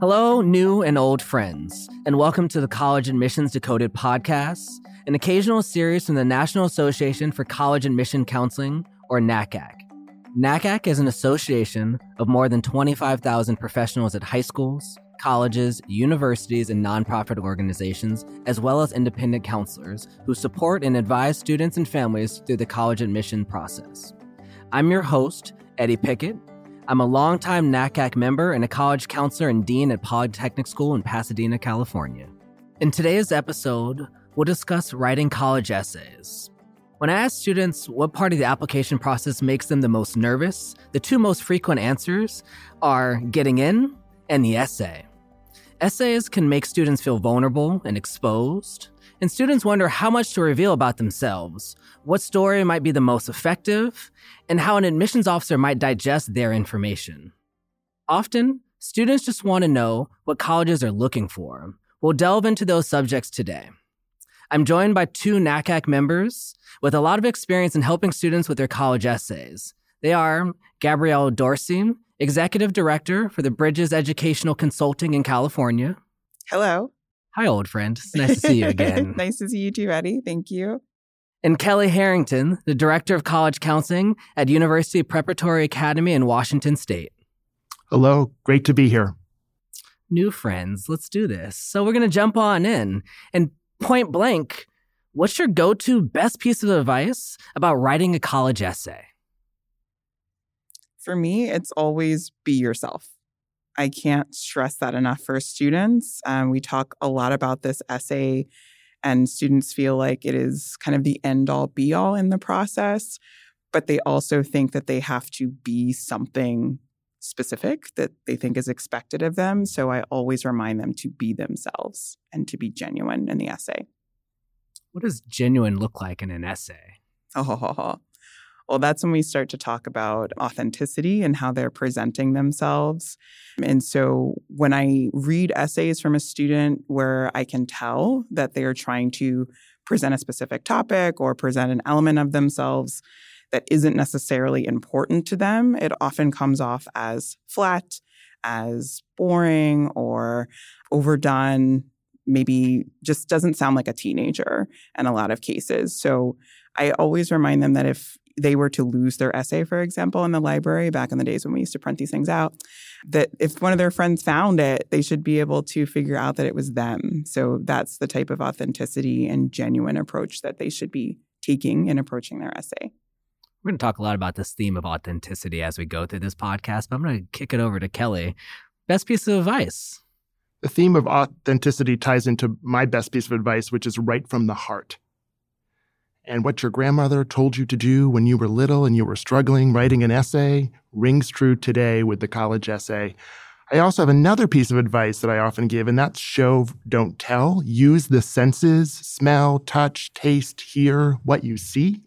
Hello, new and old friends, and welcome to the College Admissions Decoded podcast, an occasional series from the National Association for College Admission Counseling, or NACAC. NACAC is an association of more than 25,000 professionals at high schools, colleges, universities, and nonprofit organizations, as well as independent counselors who support and advise students and families through the college admission process. I'm your host, Eddie Pickett, I'm a longtime NACAC member and a college counselor and dean at Polytechnic School in Pasadena, California. In today's episode, we'll discuss writing college essays. When I ask students what part of the application process makes them the most nervous, the two most frequent answers are getting in and the essay. Essays can make students feel vulnerable and exposed, and students wonder how much to reveal about themselves, what story might be the most effective, and how an admissions officer might digest their information. Often, students just want to know what colleges are looking for. We'll delve into those subjects today. I'm joined by two NACAC members with a lot of experience in helping students with their college essays. They are Gabrielle Dorsey, Executive Director for the Bridges Educational Consulting in California. Hello. Hi, old friend. It's nice to see you again. nice to see you too, Eddie. Thank you. And Kelly Harrington, the Director of College Counseling at University Preparatory Academy in Washington State. Hello, great to be here. New friends, let's do this. So we're going to jump on in. And point blank, what's your go to best piece of advice about writing a college essay? For me, it's always be yourself. I can't stress that enough for students. Um, we talk a lot about this essay, and students feel like it is kind of the end all be all in the process, but they also think that they have to be something specific that they think is expected of them. So I always remind them to be themselves and to be genuine in the essay. What does genuine look like in an essay? Oh, well, that's when we start to talk about authenticity and how they're presenting themselves. And so when I read essays from a student where I can tell that they are trying to present a specific topic or present an element of themselves that isn't necessarily important to them, it often comes off as flat, as boring, or overdone. Maybe just doesn't sound like a teenager in a lot of cases. So I always remind them that if they were to lose their essay, for example, in the library back in the days when we used to print these things out, that if one of their friends found it, they should be able to figure out that it was them. So that's the type of authenticity and genuine approach that they should be taking in approaching their essay. We're going to talk a lot about this theme of authenticity as we go through this podcast, but I'm going to kick it over to Kelly. Best piece of advice? The theme of authenticity ties into my best piece of advice, which is write from the heart and what your grandmother told you to do when you were little and you were struggling writing an essay rings true today with the college essay. I also have another piece of advice that I often give, and that's show, don't tell. Use the senses smell, touch, taste, hear what you see,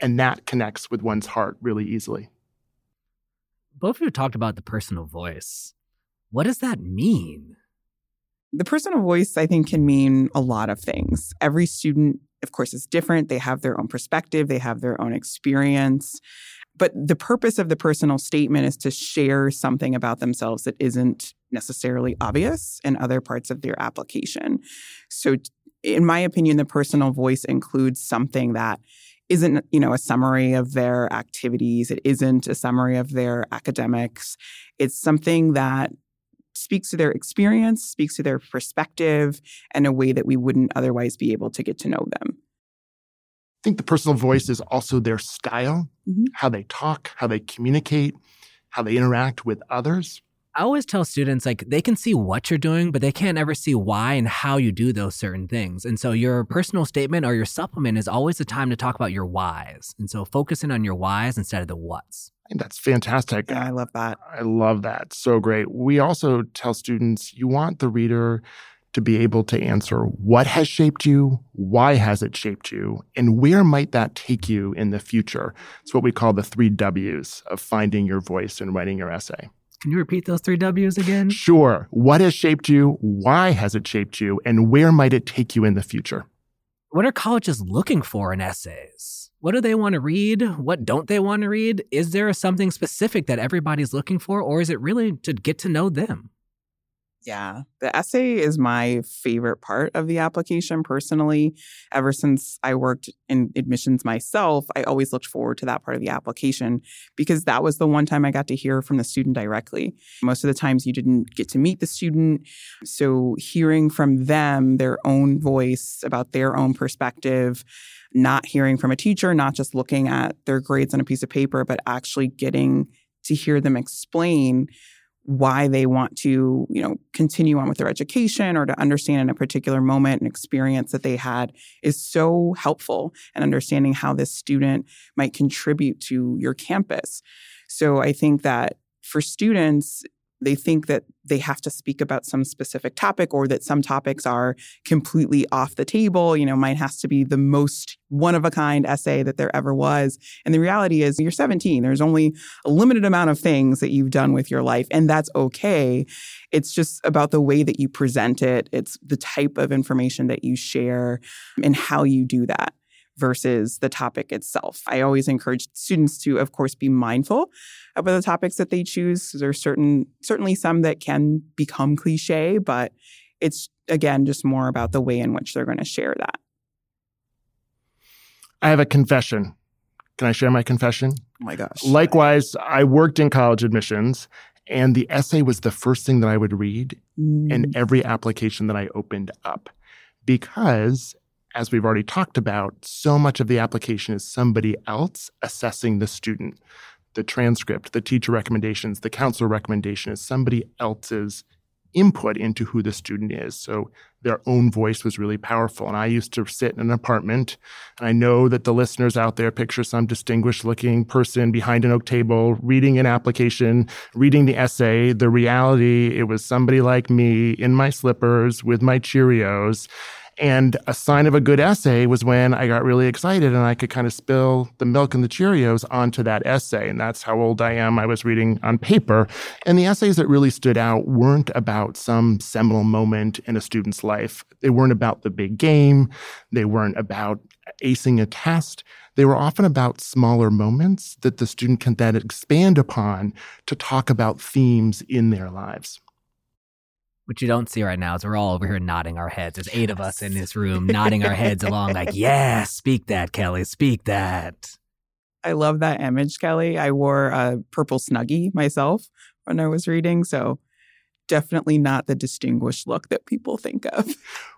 and that connects with one's heart really easily. Both of you talked about the personal voice. What does that mean? The personal voice, I think, can mean a lot of things. Every student of course, is different. They have their own perspective, they have their own experience. But the purpose of the personal statement is to share something about themselves that isn't necessarily obvious in other parts of their application. So, in my opinion, the personal voice includes something that isn't you know a summary of their activities it isn't a summary of their academics it's something that speaks to their experience, speaks to their perspective in a way that we wouldn't otherwise be able to get to know them. I think the personal voice is also their style, mm-hmm. how they talk, how they communicate, how they interact with others. I always tell students like they can see what you're doing, but they can't ever see why and how you do those certain things. And so your personal statement or your supplement is always the time to talk about your whys. And so focusing on your whys instead of the whats. That's fantastic. Yeah, I love that. I love that. So great. We also tell students you want the reader to be able to answer what has shaped you, why has it shaped you, and where might that take you in the future. It's what we call the three W's of finding your voice and writing your essay. Can you repeat those three W's again? Sure. What has shaped you? Why has it shaped you? And where might it take you in the future? What are colleges looking for in essays? What do they want to read? What don't they want to read? Is there something specific that everybody's looking for, or is it really to get to know them? Yeah, the essay is my favorite part of the application personally. Ever since I worked in admissions myself, I always looked forward to that part of the application because that was the one time I got to hear from the student directly. Most of the times you didn't get to meet the student. So hearing from them their own voice about their own perspective, not hearing from a teacher, not just looking at their grades on a piece of paper, but actually getting to hear them explain why they want to, you know, continue on with their education or to understand in a particular moment and experience that they had is so helpful and understanding how this student might contribute to your campus. So I think that for students, they think that they have to speak about some specific topic or that some topics are completely off the table. You know, mine has to be the most one of a kind essay that there ever was. And the reality is, you're 17. There's only a limited amount of things that you've done with your life, and that's okay. It's just about the way that you present it, it's the type of information that you share and how you do that versus the topic itself. I always encourage students to, of course, be mindful about the topics that they choose. There's certain certainly some that can become cliche, but it's again just more about the way in which they're going to share that. I have a confession. Can I share my confession? Oh my gosh. Likewise, I worked in college admissions and the essay was the first thing that I would read mm. in every application that I opened up because as we've already talked about, so much of the application is somebody else assessing the student. The transcript, the teacher recommendations, the counselor recommendation is somebody else's input into who the student is. So their own voice was really powerful. And I used to sit in an apartment, and I know that the listeners out there picture some distinguished looking person behind an oak table reading an application, reading the essay. The reality, it was somebody like me in my slippers with my Cheerios and a sign of a good essay was when I got really excited and I could kind of spill the milk and the Cheerios onto that essay. And that's how old I am. I was reading on paper. And the essays that really stood out weren't about some seminal moment in a student's life. They weren't about the big game. They weren't about acing a test. They were often about smaller moments that the student can then expand upon to talk about themes in their lives. What you don't see right now is we're all over here nodding our heads. There's eight of us in this room nodding our heads along, like, yeah, speak that, Kelly, speak that. I love that image, Kelly. I wore a purple snuggie myself when I was reading. So definitely not the distinguished look that people think of.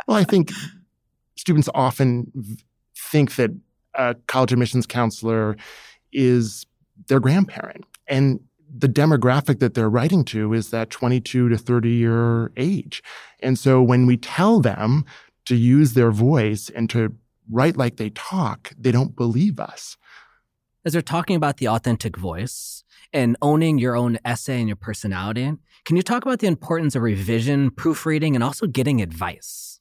well, I think students often think that a college admissions counselor is their grandparent. And the demographic that they're writing to is that 22 to 30 year age. And so when we tell them to use their voice and to write like they talk, they don't believe us. As they're talking about the authentic voice and owning your own essay and your personality, can you talk about the importance of revision, proofreading, and also getting advice?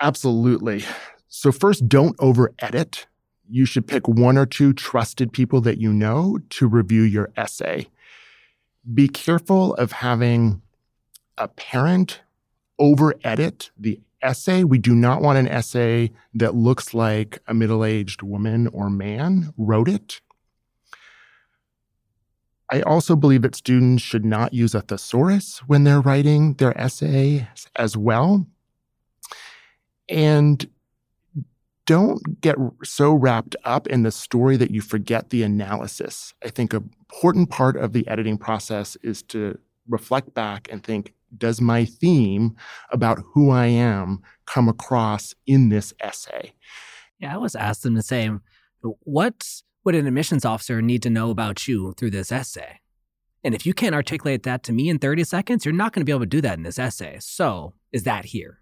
Absolutely. So, first, don't over edit. You should pick one or two trusted people that you know to review your essay be careful of having a parent over edit the essay. We do not want an essay that looks like a middle aged woman or man wrote it. I also believe that students should not use a thesaurus when they're writing their essay as well. And don't get so wrapped up in the story that you forget the analysis. I think an important part of the editing process is to reflect back and think, does my theme about who I am come across in this essay? Yeah, I was asked them the same. What would an admissions officer need to know about you through this essay? And if you can't articulate that to me in 30 seconds, you're not going to be able to do that in this essay. So, is that here?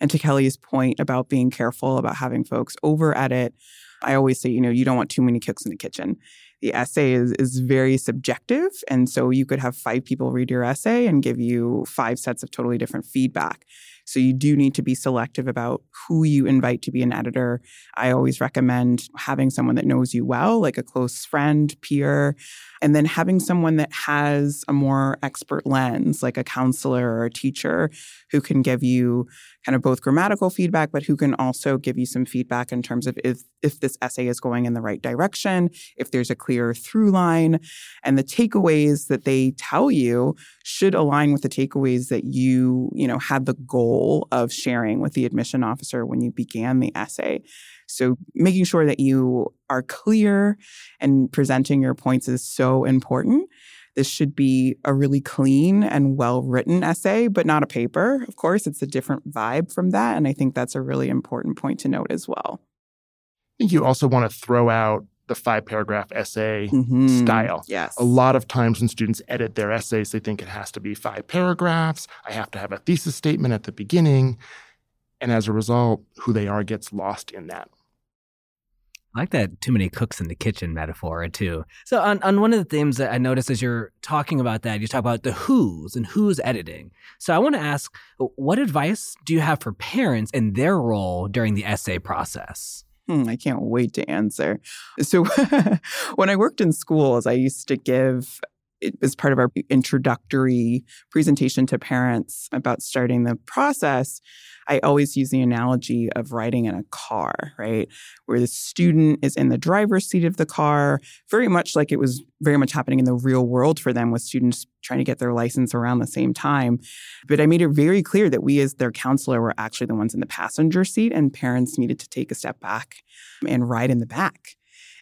And to Kelly's point about being careful about having folks over edit, I always say, you know, you don't want too many cooks in the kitchen. The essay is is very subjective, and so you could have five people read your essay and give you five sets of totally different feedback. So you do need to be selective about who you invite to be an editor. I always recommend having someone that knows you well, like a close friend, peer, and then having someone that has a more expert lens, like a counselor or a teacher who can give you kind of both grammatical feedback, but who can also give you some feedback in terms of if, if this essay is going in the right direction, if there's a clear through line, and the takeaways that they tell you should align with the takeaways that you, you know, had the goal of sharing with the admission officer when you began the essay. So making sure that you are clear and presenting your points is so important. This should be a really clean and well written essay, but not a paper. Of course, it's a different vibe from that. And I think that's a really important point to note as well. I think you also want to throw out the five paragraph essay mm-hmm. style. Yes. A lot of times when students edit their essays, they think it has to be five paragraphs. I have to have a thesis statement at the beginning. And as a result, who they are gets lost in that. I like that too many cooks in the kitchen metaphor too. So on, on one of the themes that I noticed as you're talking about that, you talk about the who's and who's editing. So I want to ask, what advice do you have for parents in their role during the essay process? Hmm, I can't wait to answer. So when I worked in schools, I used to give it was part of our introductory presentation to parents about starting the process. I always use the analogy of riding in a car, right? Where the student is in the driver's seat of the car, very much like it was very much happening in the real world for them with students trying to get their license around the same time. But I made it very clear that we, as their counselor, were actually the ones in the passenger seat, and parents needed to take a step back and ride in the back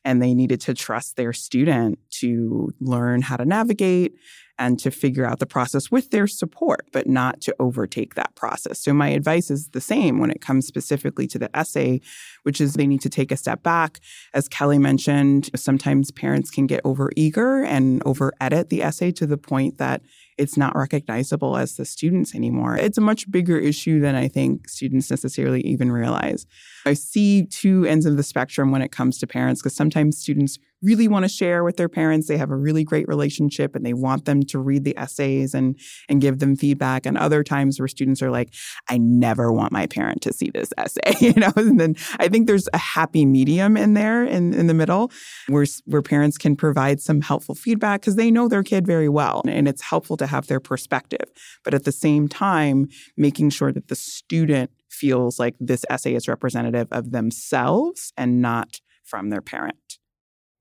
and they needed to trust their student to learn how to navigate and to figure out the process with their support, but not to overtake that process. So, my advice is the same when it comes specifically to the essay, which is they need to take a step back. As Kelly mentioned, sometimes parents can get over eager and over edit the essay to the point that it's not recognizable as the students anymore. It's a much bigger issue than I think students necessarily even realize. I see two ends of the spectrum when it comes to parents because sometimes students really want to share with their parents. They have a really great relationship and they want them to read the essays and and give them feedback. And other times where students are like, I never want my parent to see this essay, you know. And then I think there's a happy medium in there in, in the middle where where parents can provide some helpful feedback because they know their kid very well and it's helpful to have their perspective. But at the same time, making sure that the student feels like this essay is representative of themselves and not from their parent.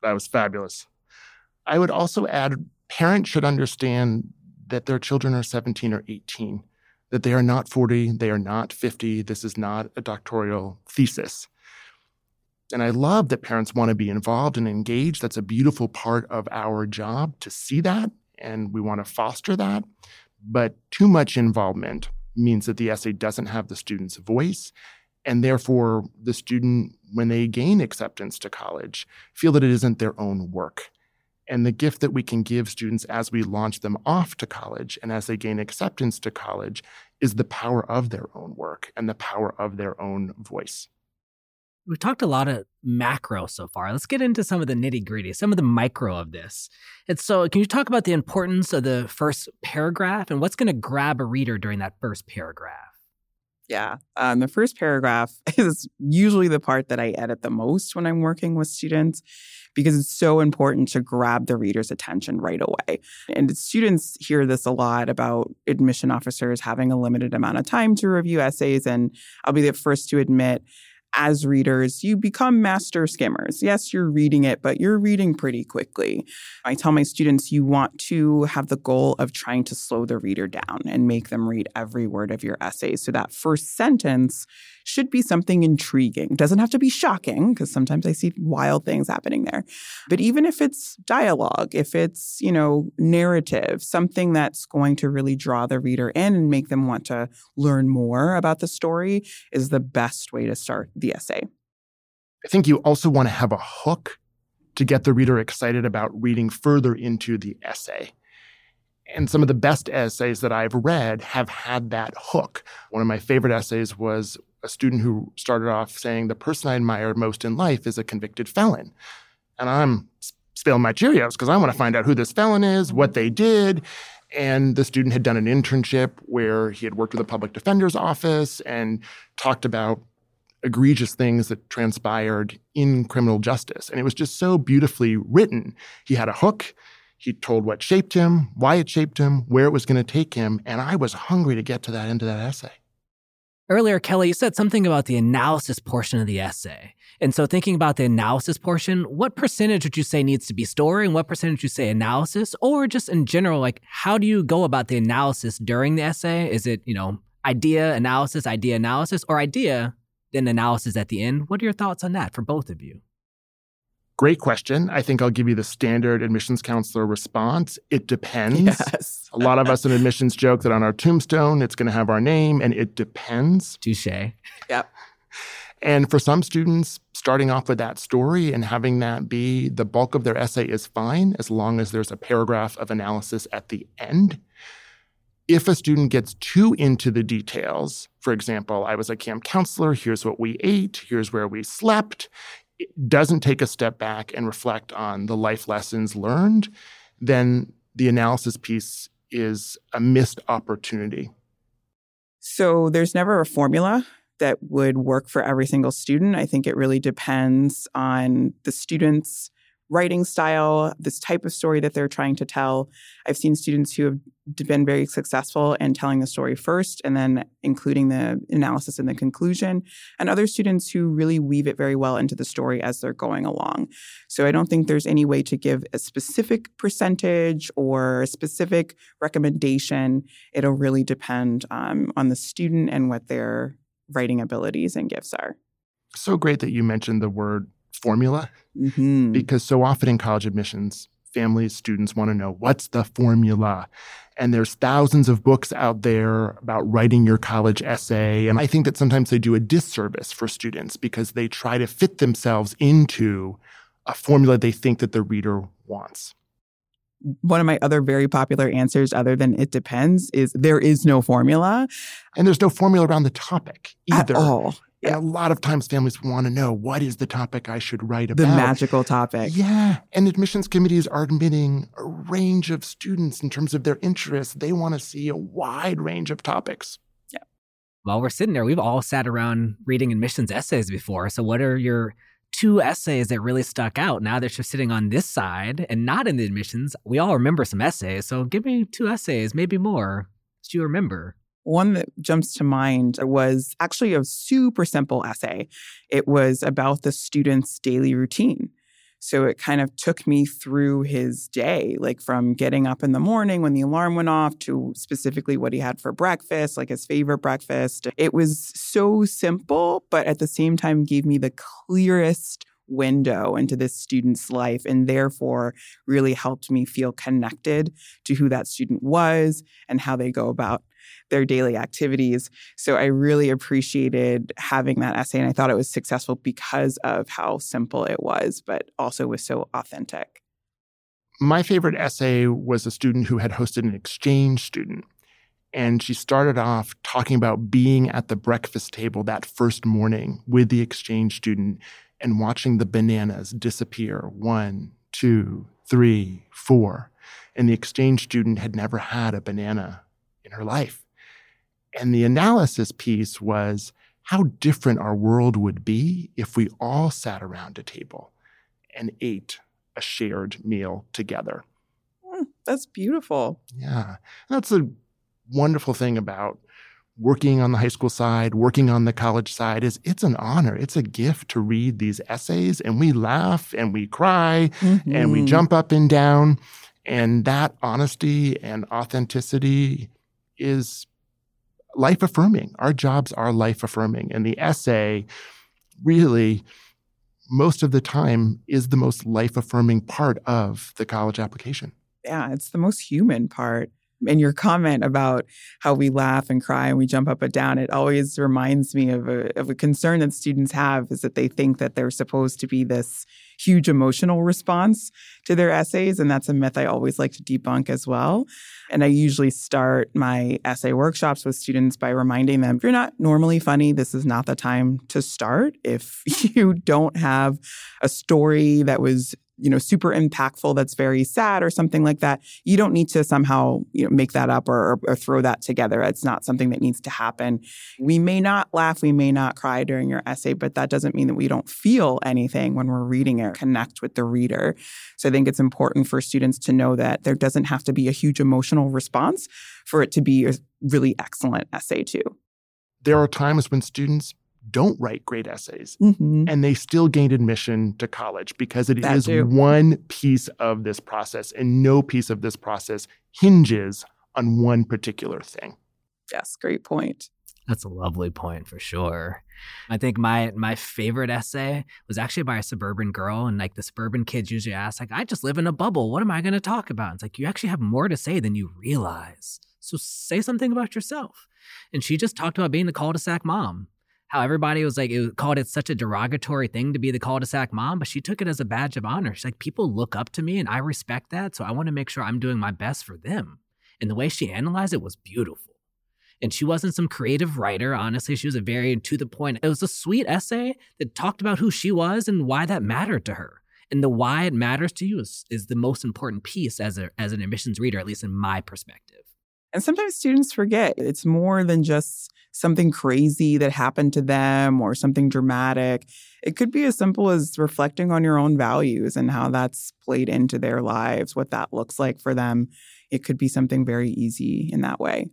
That was fabulous. I would also add parents should understand that their children are 17 or 18, that they are not 40, they are not 50. This is not a doctoral thesis. And I love that parents want to be involved and engaged. That's a beautiful part of our job to see that, and we want to foster that. But too much involvement means that the essay doesn't have the student's voice and therefore, the student, when they gain acceptance to college, feel that it isn't their own work. And the gift that we can give students as we launch them off to college and as they gain acceptance to college is the power of their own work and the power of their own voice. We've talked a lot of macro so far. Let's get into some of the nitty gritty, some of the micro of this. And so, can you talk about the importance of the first paragraph and what's going to grab a reader during that first paragraph? Yeah. Um, the first paragraph is usually the part that I edit the most when I'm working with students because it's so important to grab the reader's attention right away. And students hear this a lot about admission officers having a limited amount of time to review essays. And I'll be the first to admit, as readers, you become master skimmers. Yes, you're reading it, but you're reading pretty quickly. I tell my students you want to have the goal of trying to slow the reader down and make them read every word of your essay. So that first sentence should be something intriguing. Doesn't have to be shocking because sometimes I see wild things happening there. But even if it's dialogue, if it's, you know, narrative, something that's going to really draw the reader in and make them want to learn more about the story is the best way to start the essay. I think you also want to have a hook to get the reader excited about reading further into the essay. And some of the best essays that I've read have had that hook. One of my favorite essays was a student who started off saying, The person I admire most in life is a convicted felon. And I'm spilling my Cheerios because I want to find out who this felon is, what they did. And the student had done an internship where he had worked with a public defender's office and talked about egregious things that transpired in criminal justice. And it was just so beautifully written. He had a hook. He told what shaped him, why it shaped him, where it was going to take him. And I was hungry to get to that end of that essay. Earlier, Kelly, you said something about the analysis portion of the essay. And so, thinking about the analysis portion, what percentage would you say needs to be story and what percentage would you say analysis? Or just in general, like how do you go about the analysis during the essay? Is it, you know, idea analysis, idea analysis, or idea, then analysis at the end? What are your thoughts on that for both of you? Great question. I think I'll give you the standard admissions counselor response. It depends. Yes. a lot of us in admissions joke that on our tombstone, it's going to have our name, and it depends. Touche. Yep. And for some students, starting off with that story and having that be the bulk of their essay is fine as long as there's a paragraph of analysis at the end. If a student gets too into the details, for example, I was a camp counselor, here's what we ate, here's where we slept, doesn't take a step back and reflect on the life lessons learned, then the analysis piece is a missed opportunity. So there's never a formula that would work for every single student. I think it really depends on the student's writing style, this type of story that they're trying to tell. I've seen students who have been very successful in telling the story first and then including the analysis and the conclusion, and other students who really weave it very well into the story as they're going along. So I don't think there's any way to give a specific percentage or a specific recommendation. It'll really depend um, on the student and what their writing abilities and gifts are. So great that you mentioned the word formula Mm-hmm. because so often in college admissions, families, students want to know what's the formula. And there's thousands of books out there about writing your college essay. And I think that sometimes they do a disservice for students because they try to fit themselves into a formula they think that the reader wants. One of my other very popular answers, other than it depends, is there is no formula And there's no formula around the topic either. at all. And a lot of times families want to know what is the topic I should write about. The magical topic. Yeah. And admissions committees are admitting a range of students in terms of their interests. They want to see a wide range of topics. Yeah. While we're sitting there, we've all sat around reading admissions essays before. So, what are your two essays that really stuck out now that you're sitting on this side and not in the admissions? We all remember some essays. So, give me two essays, maybe more, that you remember. One that jumps to mind was actually a super simple essay. It was about the student's daily routine. So it kind of took me through his day, like from getting up in the morning when the alarm went off to specifically what he had for breakfast, like his favorite breakfast. It was so simple, but at the same time gave me the clearest window into this student's life and therefore really helped me feel connected to who that student was and how they go about their daily activities. So I really appreciated having that essay and I thought it was successful because of how simple it was, but also was so authentic. My favorite essay was a student who had hosted an exchange student. And she started off talking about being at the breakfast table that first morning with the exchange student and watching the bananas disappear one, two, three, four. And the exchange student had never had a banana in her life. And the analysis piece was how different our world would be if we all sat around a table and ate a shared meal together. Mm, that's beautiful. Yeah. That's a wonderful thing about working on the high school side, working on the college side is it's an honor. It's a gift to read these essays and we laugh and we cry and we Mhm. jump up and down and that honesty and authenticity is life affirming. Our jobs are life affirming and the essay really most of the time is the most life affirming part of the college application. Yeah, it's the most human part. And your comment about how we laugh and cry and we jump up and down, it always reminds me of a, of a concern that students have is that they think that they're supposed to be this huge emotional response to their essays. And that's a myth I always like to debunk as well. And I usually start my essay workshops with students by reminding them if you're not normally funny, this is not the time to start. If you don't have a story that was you know super impactful that's very sad or something like that you don't need to somehow you know make that up or, or, or throw that together. It's not something that needs to happen. We may not laugh we may not cry during your essay but that doesn't mean that we don't feel anything when we're reading it connect with the reader. So i think it's important for students to know that there doesn't have to be a huge emotional response for it to be a really excellent essay too. There are times when students don't write great essays Mhm. and they still gain admission to college because it That is too. one piece of this process and no piece of this process hinges on one particular thing. Yes, great point. That's a lovely point for sure. I think my my favorite essay was actually by a suburban girl, and like the suburban kids usually ask, like, "I just live in a bubble. What am I going to talk about?" It's like you actually have more to say than you realize. So say something about yourself. And she just talked about being the cul-de-sac mom. How everybody was like, it called it such a derogatory thing to be the cul-de-sac mom, but she took it as a badge of honor. She's like, people look up to me, and I respect that. So I want to make sure I'm doing my best for them. And the way she analyzed it was beautiful. And she wasn't some creative writer. Honestly, she was a very to the point. It was a sweet essay that talked about who she was and why that mattered to her. And the why it matters to you is, is the most important piece as a as an admissions reader, at least in my perspective. And sometimes students forget it's more than just something crazy that happened to them or something dramatic. It could be as simple as reflecting on your own values and how that's played into their lives, what that looks like for them. It could be something very easy in that way.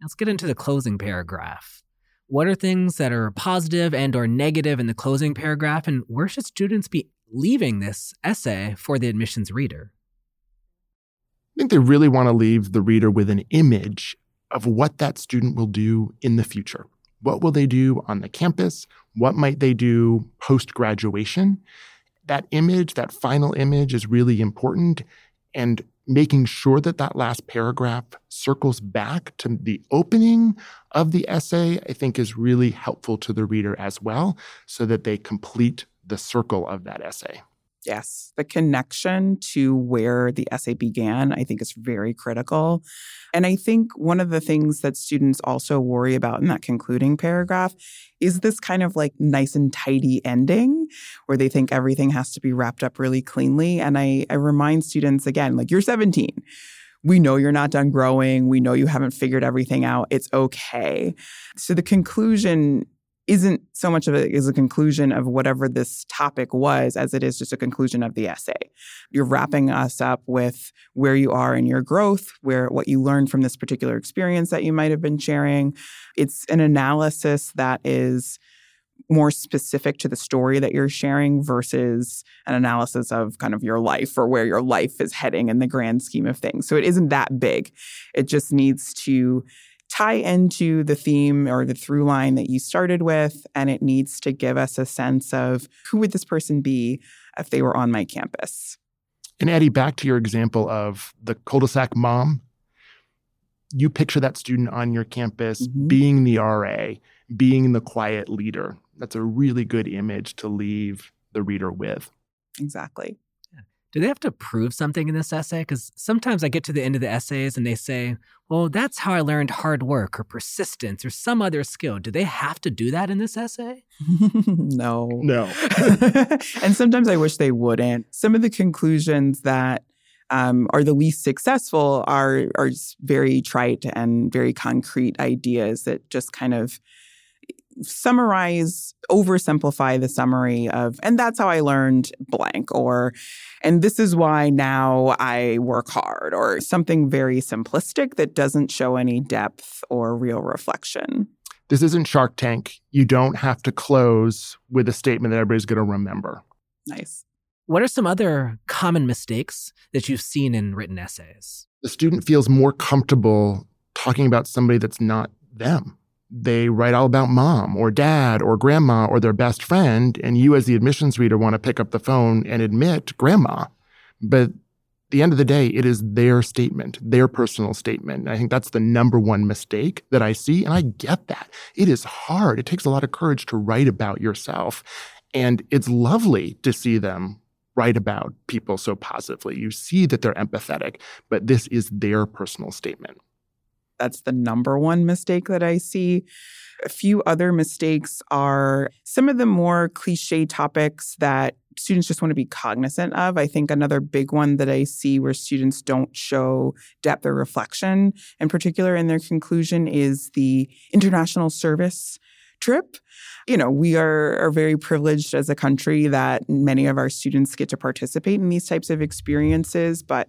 Let's get into the closing paragraph. What are things that are positive and or negative in the closing paragraph and where should students be leaving this essay for the admissions reader? I think they really want to leave the reader with an image of what that student will do in the future. What will they do on the campus? What might they do post graduation? That image, that final image, is really important. And making sure that that last paragraph circles back to the opening of the essay, I think is really helpful to the reader as well, so that they complete the circle of that essay. Yes, the connection to where the essay began, I think, is very critical. And I think one of the things that students also worry about in that concluding paragraph is this kind of like nice and tidy ending where they think everything has to be wrapped up really cleanly. And I, I remind students again, like, you're 17. We know you're not done growing. We know you haven't figured everything out. It's okay. So the conclusion isn't so much of a is a conclusion of whatever this topic was as it is just a conclusion of the essay. You're wrapping us up with where you are in your growth, where what you learned from this particular experience that you might have been sharing. It's an analysis that is more specific to the story that you're sharing versus an analysis of kind of your life or where your life is heading in the grand scheme of things. So it isn't that big. It just needs to tie into the theme or the through line that you started with and it needs to give us a sense of who would this person be if they were on my campus And Eddie, back to your example of the cul-de-sac mom. You picture that student on your campus Mhm. being the RA, being the quiet leader. That's a really good image to leave the reader with. exactly Do they have to prove something in this essay? Because sometimes I get to the end of the essays and they say, well, that's how I learned hard work or persistence or some other skill. Do they have to do that in this essay? no No. and sometimes i wish they wouldn't some of the conclusions that um, are the least successful are are very trite and very concrete ideas that just kind of summarize oversimplify the summary of and that's how i learned blank or and this is why now i work hard or something very simplistic that doesn't show any depth or real reflection This isn't Shark Tank. You don't have to close with a statement that everybody's going to remember. nice What are some other common mistakes that you've seen in written essays? The student feels more comfortable talking about somebody that's not them. They write all about mom or dad or grandma or their best friend, and you, as the admissions reader, want to pick up the phone and admit grandma. But the end of the day, it is their statement, their personal statement. I think that's the number one mistake that I see. And I get that. It is hard. It takes a lot of courage to write about yourself. And it's lovely to see them write about people so positively. You see that they're empathetic, but this is their personal statement. That's the number one mistake that I see. A few other mistakes are some of the more cliche topics that students just want to be cognizant of. I think another big one that I see where students don't show depth or reflection, in particular in their conclusion, is the international service trip. You know, we are, are very privileged as a country that many of our students get to participate in these types of experiences, but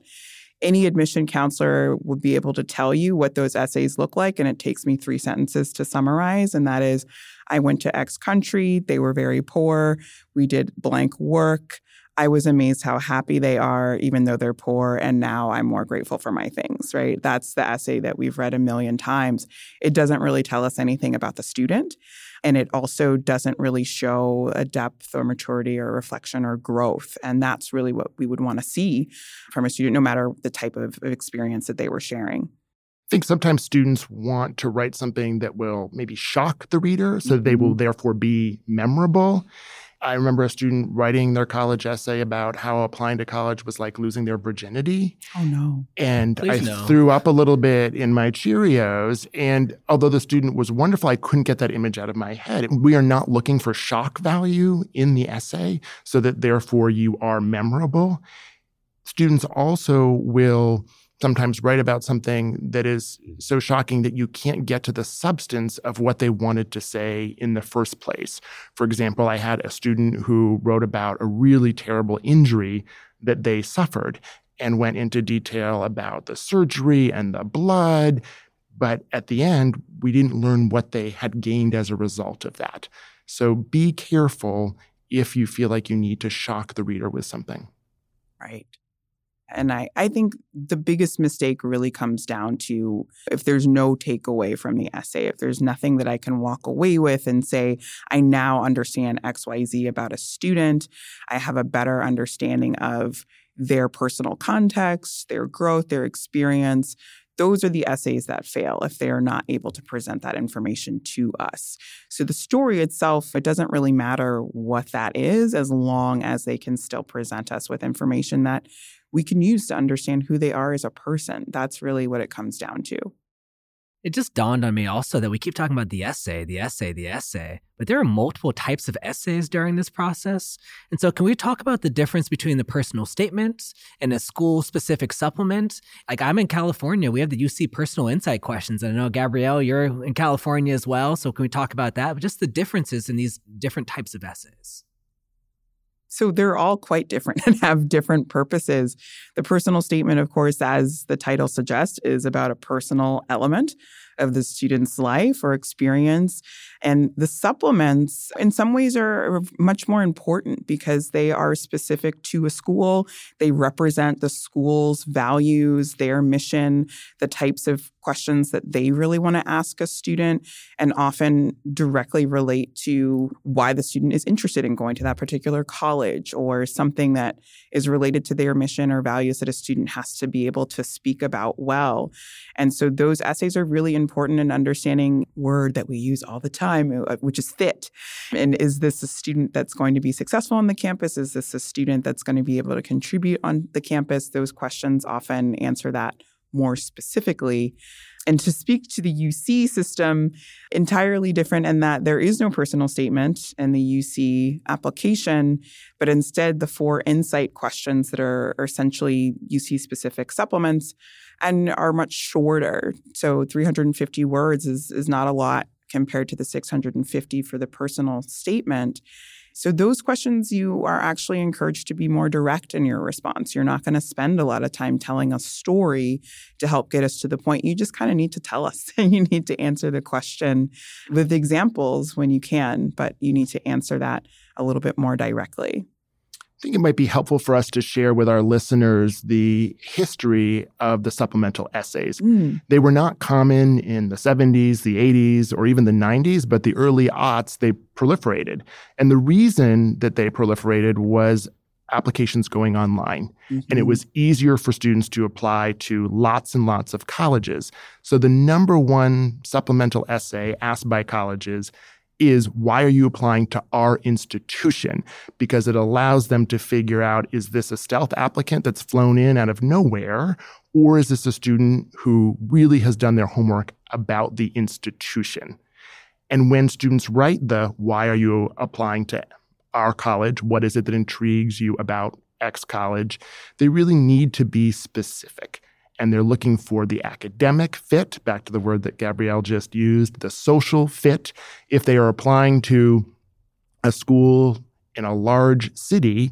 any admission counselor would be able to tell you what those essays look like. And it takes me three sentences to summarize. And that is I went to X country, they were very poor, we did blank work. I was amazed how happy they are, even though they're poor. And now I'm more grateful for my things, right? That's the essay that we've read a million times. It doesn't really tell us anything about the student. And it also doesn't really show a depth or maturity or reflection or growth. And that's really what we would want to see from a student, no matter the type of experience that they were sharing. I think sometimes students want to write something that will maybe shock the reader so they will mm-hmm. therefore be memorable. I remember a student writing their college essay about how applying to college was like losing their virginity. Oh, no. And Please I no. threw up a little bit in my Cheerios. And although the student was wonderful, I couldn't get that image out of my head. We are not looking for shock value in the essay so that therefore you are memorable. Students also will sometimes write about something that is mm. so shocking that you can't get to the substance of what they wanted to say in the first place. For example, I had a student who wrote about a really terrible injury that they suffered and went into detail about the surgery and the blood. But at the end, we didn't learn what they had gained as a result of that. So be careful if you feel like you need to shock the reader with something. Right. And I, I think the biggest mistake really comes down to if there's no takeaway from the essay, if there's nothing that I can walk away with and say, I now understand XYZ about a student, I have a better understanding of their personal context, their growth, their experience. Those are the essays that fail if they are not able to present that information to us. So the story itself, it doesn't really matter what that is as long as they can still present us with information that we can use to understand who they are as a person. That's really what it comes down to. It just dawned on me also that we keep talking about the essay, the essay, the essay, but there are multiple types of essays during this process. And so, can we talk about the difference between the personal statement and a school specific supplement? Like, I'm in California, we have the UC personal insight questions. And I know, Gabrielle, you're in California as well. So, can we talk about that? But just the differences in these different types of essays. So they're all quite different and have different purposes. The personal statement, of course, as the title suggests, is about a personal element of the student's life or experience. And the supplements, in some ways, are much more important because they are specific to a school. They represent the school's values, their mission, the types of questions that they really want to ask a student, and often directly relate to why the student is interested in going to that particular college or something that is related to their mission or values that a student has to be able to speak about well. And so those essays are really important in understanding word that we use all the time, uh, which is fit. And is this a student that's going to be successful on the campus? Is this a student that's going to be able to contribute on the campus? Those questions often answer that more specifically. And to speak to the UC system, entirely different in that there is no personal statement in the UC application, but instead the four insight questions that are essentially UC specific supplements and are much shorter. So 350 words is, is not a lot compared to the 650 for the personal statement. So, those questions you are actually encouraged to be more direct in your response. You're not going to spend a lot of time telling a story to help get us to the point. You just kind of need to tell us. you need to answer the question with examples when you can, but you need to answer that a little bit more directly. I think it might be helpful for us to share with our listeners the history of the supplemental essays. Mm. They were not common in the 70s, the 80s, or even the 90s, but the early aughts, they proliferated. And the reason that they proliferated was applications going online. Mm-hmm. And it mm-hmm. was easier for students to apply to lots and lots of colleges. So the number one supplemental essay asked by colleges is why are you applying to our institution? Because it allows them to figure out is this a stealth applicant that's flown in out of nowhere? Or is this a student who really has done their homework about the institution? And when students write the why are you applying to our college? What is it that intrigues you about X college? They really need to be specific and they're looking for the academic fit, back to the word that Gabrielle just used, the social fit. If they are applying to a school in a large city,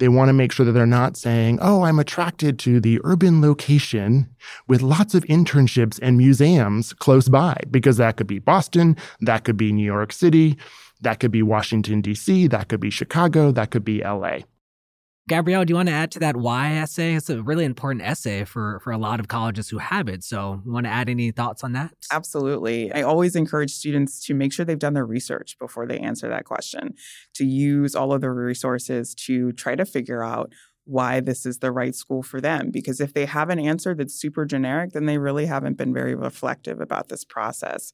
They want to make sure that they're not saying, oh, I'm attracted to the urban location with lots of internships and museums close by, because that could be Boston, that could be New York City, that could be Washington, D.C., that could be Chicago, that could be LA. Gabrielle, do you want to add to that why essay? It's a really important essay for, for a lot of colleges who have it. So, you want to add any thoughts on that? Absolutely. I always encourage students to make sure they've done their research before they answer that question, to use all of the resources to try to figure out why this is the right school for them. Because if they have an answer that's super generic, then they really haven't been very reflective about this process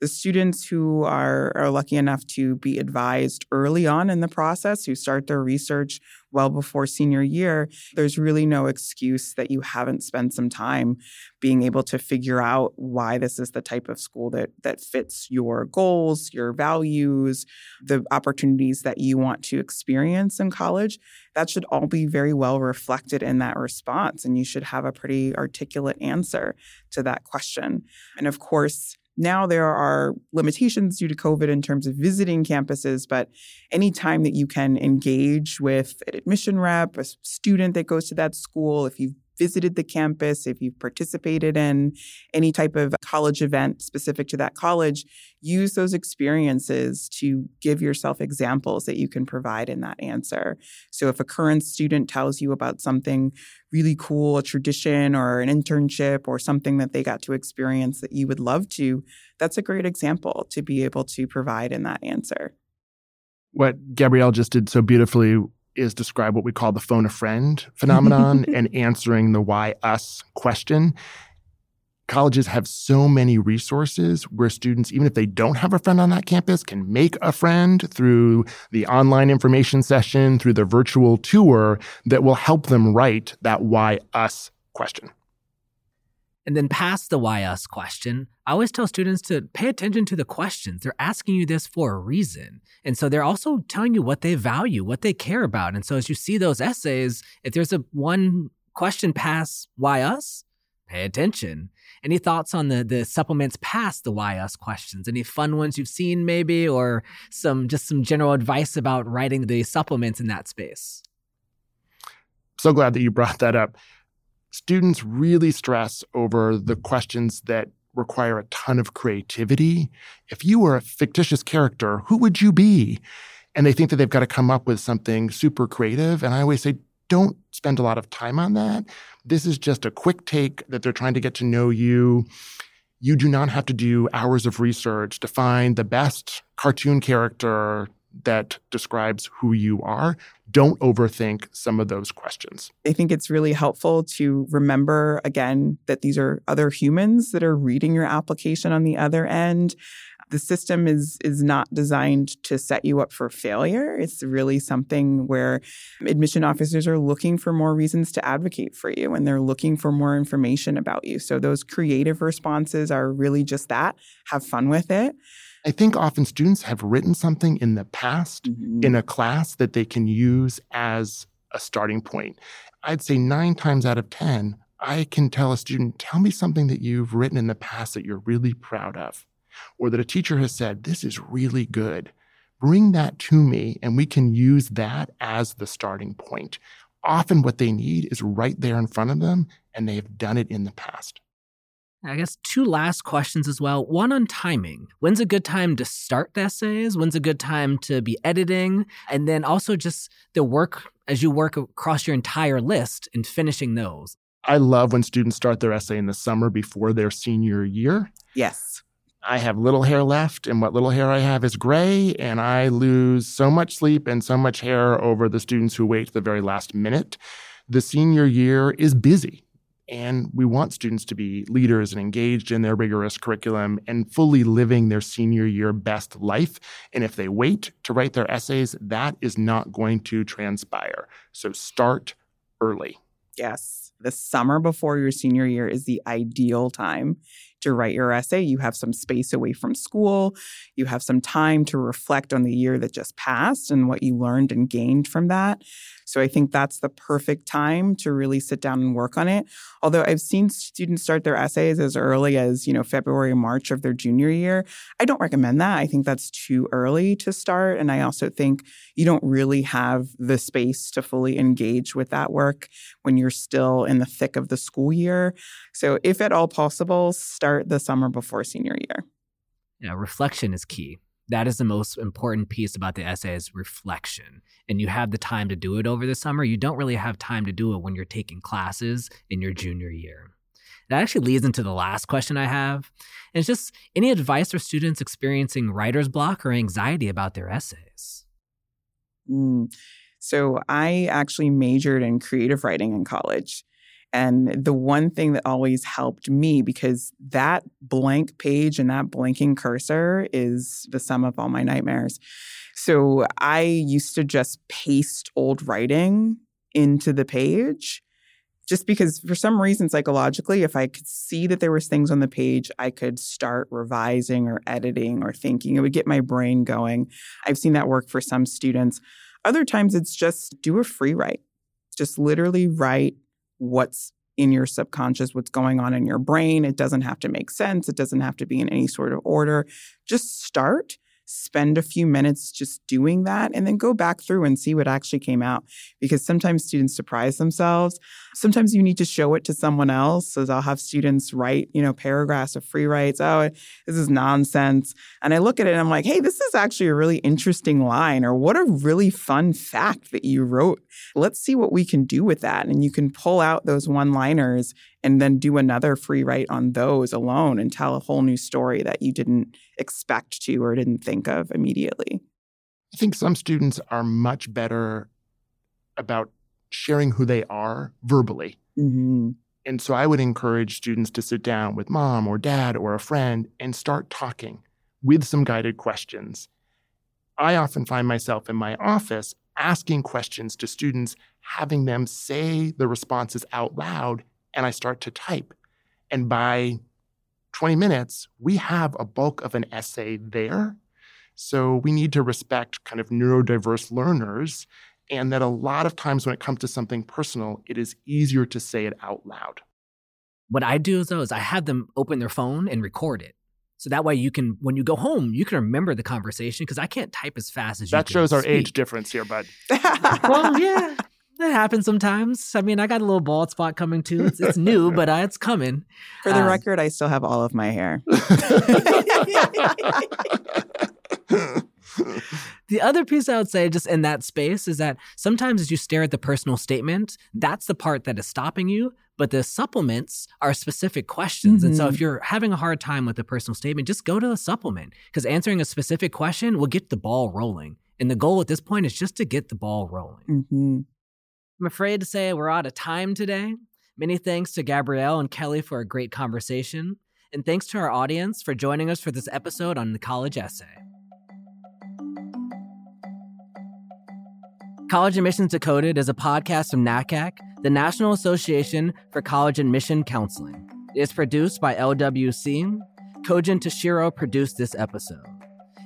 the students who are, are lucky enough to be advised early on in the process, who start their research well before senior year, there's really no excuse that you haven't spent some time being able to figure out why this is the type of school that that fits your goals, your values, the opportunities that you want to experience in college. That should all be very well reflected in that response and you should have a pretty articulate answer to that question. And of course, now there are limitations due to COVID in terms of visiting campuses, but anytime that you can engage with an admission rep, a student that goes to that school, if you've visited the campus, if you've participated in any type of college event specific to that college, use those experiences to give yourself examples that you can provide in that answer. So if a current student tells you about something really cool, a tradition or an internship or something that they got to experience that you would love to, that's a great example to be able to provide in that answer. What Gabrielle just did so beautifully is describe what we call the phone a friend phenomenon and answering the why us question. Colleges have so many resources where students, even if they don't have a friend on that campus, can make a friend through the online information session, through the virtual tour that will help them write that why us question. And then past the why us question, I always tell students to pay attention to the questions. They're asking you this for a reason. And so they're also telling you what they value, what they care about. And so as you see those essays, if there's a one question past why us, pay attention. Any thoughts on the the supplements past the why us questions? Any fun ones you've seen maybe or some just some general advice about writing the supplements in that space? So glad that you brought that up students really stress over the questions that require a ton of creativity. If you were a fictitious character, who would you be? And they think that they've got to come up with something super creative. And I always say, don't spend a lot of time on that. This is just a quick take that they're trying to get to know you. You do not have to do hours of research to find the best cartoon character that describes who you are. Don't overthink some of those questions. I think it's really helpful to remember again that these are other humans that are reading your application on the other end. The system is is not designed to set you up for failure. It's really something where admission officers are looking for more reasons to advocate for you and they're looking for more information about you. So those creative responses are really just that. Have fun with it. I think often students have written something in the past mm-hmm. in a class that they can use as a starting point. I'd say nine times out of 10, I can tell a student, tell me something that you've written in the past that you're really proud of, or that a teacher has said, this is really good. Bring that to me, and we can use that as the starting point. Often, what they need is right there in front of them, and they have done it in the past. I guess two last questions as well. One on timing. When's a good time to start the essays? When's a good time to be editing? And then also just the work as you work across your entire list and finishing those. I love when students start their essay in the summer before their senior year. Yes. I have little hair left, and what little hair I have is gray, and I lose so much sleep and so much hair over the students who wait to the very last minute. The senior year is busy. And we want students to be leaders and engaged in their rigorous curriculum and fully living their senior year best life. And if they wait to write their essays, that is not going to transpire. So start early. Yes. The summer before your senior year is the ideal time. To write your essay. You have some space away from school. You have some time to reflect on the year that just passed and what you learned and gained from that. So I think that's the perfect time to really sit down and work on it. Although I've seen students start their essays as early as, you know, February, March of their junior year. I don't recommend that. I think that's too early to start. And I also think you don't really have the space to fully engage with that work when you're still in the thick of the school year. So if at all possible, start the summer before senior year. Yeah, reflection is key. That is the most important piece about the essay is reflection. And you have the time to do it over the summer. You don't really have time to do it when you're taking classes in your junior year. That actually leads into the last question i have. And it's just any advice for students experiencing writer's block or anxiety about their essays? Mm. so i actually majored in creative writing in college and the one thing that always helped me, because that blank page and that blinking cursor is the sum of all my nightmares. So I used to just paste old writing into the page just because for some reason psychologically if i could see that there was things on the page i could start revising or editing or thinking. It would get my brain going. I've seen that work for some students. Other times it's just do a free write. Just literally write what's in your subconscious, what's going on in your brain. It doesn't have to make sense. It doesn't have to be in any sort of order. Just start spend a few minutes just doing that and then go back through and see what actually came out because sometimes students surprise themselves. Sometimes you need to show it to someone else so i'll have students write you know paragraphs of free writes oh this is nonsense. And i look at it and i'm like hey this is actually a really interesting line or what a really fun fact that you wrote. Let's see what we can do with that. And you can pull out those one liners and then do another free write on those alone and tell a whole new story that you didn't expect to or didn't think of immediately. I think some students are much better about sharing who they are verbally. Mm-hmm. And so I would encourage students to sit down with mom or dad or a friend and start talking with some guided questions. I often find myself in my office asking questions to students, having them say the responses out loud and I start to type. And by 20 minutes, we have a bulk of an essay there. So we need to respect kind of neurodiverse learners, and that a lot of times when it comes to something personal, it is easier to say it out loud. What I do though is I have them open their phone and record it. So that way you can, when you go home, you can remember the conversation because I can't type as fast as you. Can. That shows our speak. age difference here, bud. well, yeah, that happens sometimes. I mean, I got a little bald spot coming too. It's, it's new, but uh, it's coming. For the uh, record, I still have all of my hair. the other piece I would say, just in that space, is that sometimes as you stare at the personal statement, that's the part that is stopping you. But the supplements are specific questions. Mm-hmm. And so if mm-hmm. you're having a hard time with the personal statement, just go to the supplement because answering a specific question will get the ball rolling. And the goal at this point is just to get the ball rolling. Mm-hmm. I'm afraid to say we're out of time today. Many thanks to Gabrielle and Kelly for a great conversation. And thanks to our audience for joining us for this episode on the college essay. College Admissions Decoded is a podcast from NACAC, the National Association for College Admission Counseling. It is produced by LWC. Kojin Toshiro produced this episode.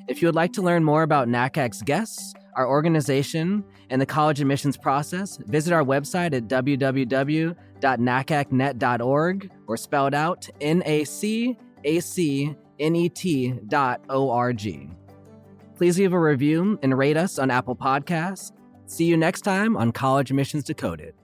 If you would like to learn more about NACAC's guests, our organization, and the college admissions process, visit our website at www.nacacnet.org or spelled out N A C A C N E T dot O R G. Please leave a review and rate us on Apple Podcasts. See you next time on College Admissions Decoded.